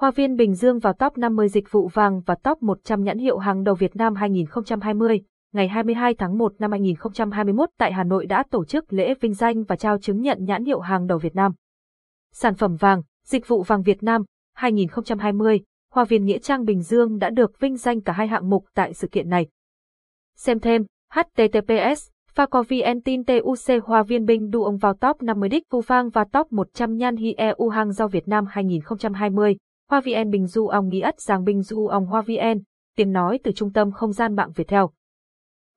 Hoa viên Bình Dương vào top 50 dịch vụ vàng và top 100 nhãn hiệu hàng đầu Việt Nam 2020, ngày 22 tháng 1 năm 2021 tại Hà Nội đã tổ chức lễ vinh danh và trao chứng nhận nhãn hiệu hàng đầu Việt Nam. Sản phẩm vàng, dịch vụ vàng Việt Nam 2020, Hoa viên Nghĩa Trang Bình Dương đã được vinh danh cả hai hạng mục tại sự kiện này. Xem thêm, https Phaco tin TUC Hoa viên Bình đu ông vào top 50 đích vu vang và top 100 nhan hi EU hàng giao Việt Nam 2020. Hoa VN Bình Du ông Nghĩ ất Giang Bình Du ông Hoa VN, tiếng nói từ trung tâm không gian mạng Việt theo.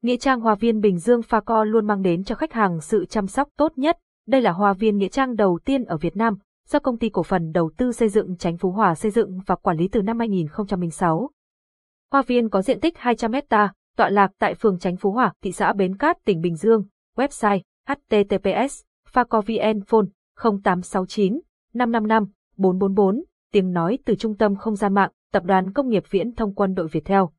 Nghĩa trang Hoa viên Bình Dương Pha Co luôn mang đến cho khách hàng sự chăm sóc tốt nhất. Đây là hoa viên nghĩa trang đầu tiên ở Việt Nam, do công ty cổ phần đầu tư xây dựng Chánh Phú Hòa xây dựng và quản lý từ năm 2006. Hoa viên có diện tích 200 hecta, tọa lạc tại phường Chánh Phú Hòa, thị xã Bến Cát, tỉnh Bình Dương. Website https phacovn phone 0869 555 444 tiếng nói từ trung tâm không gian mạng, tập đoàn công nghiệp viễn thông quân đội Việt Theo.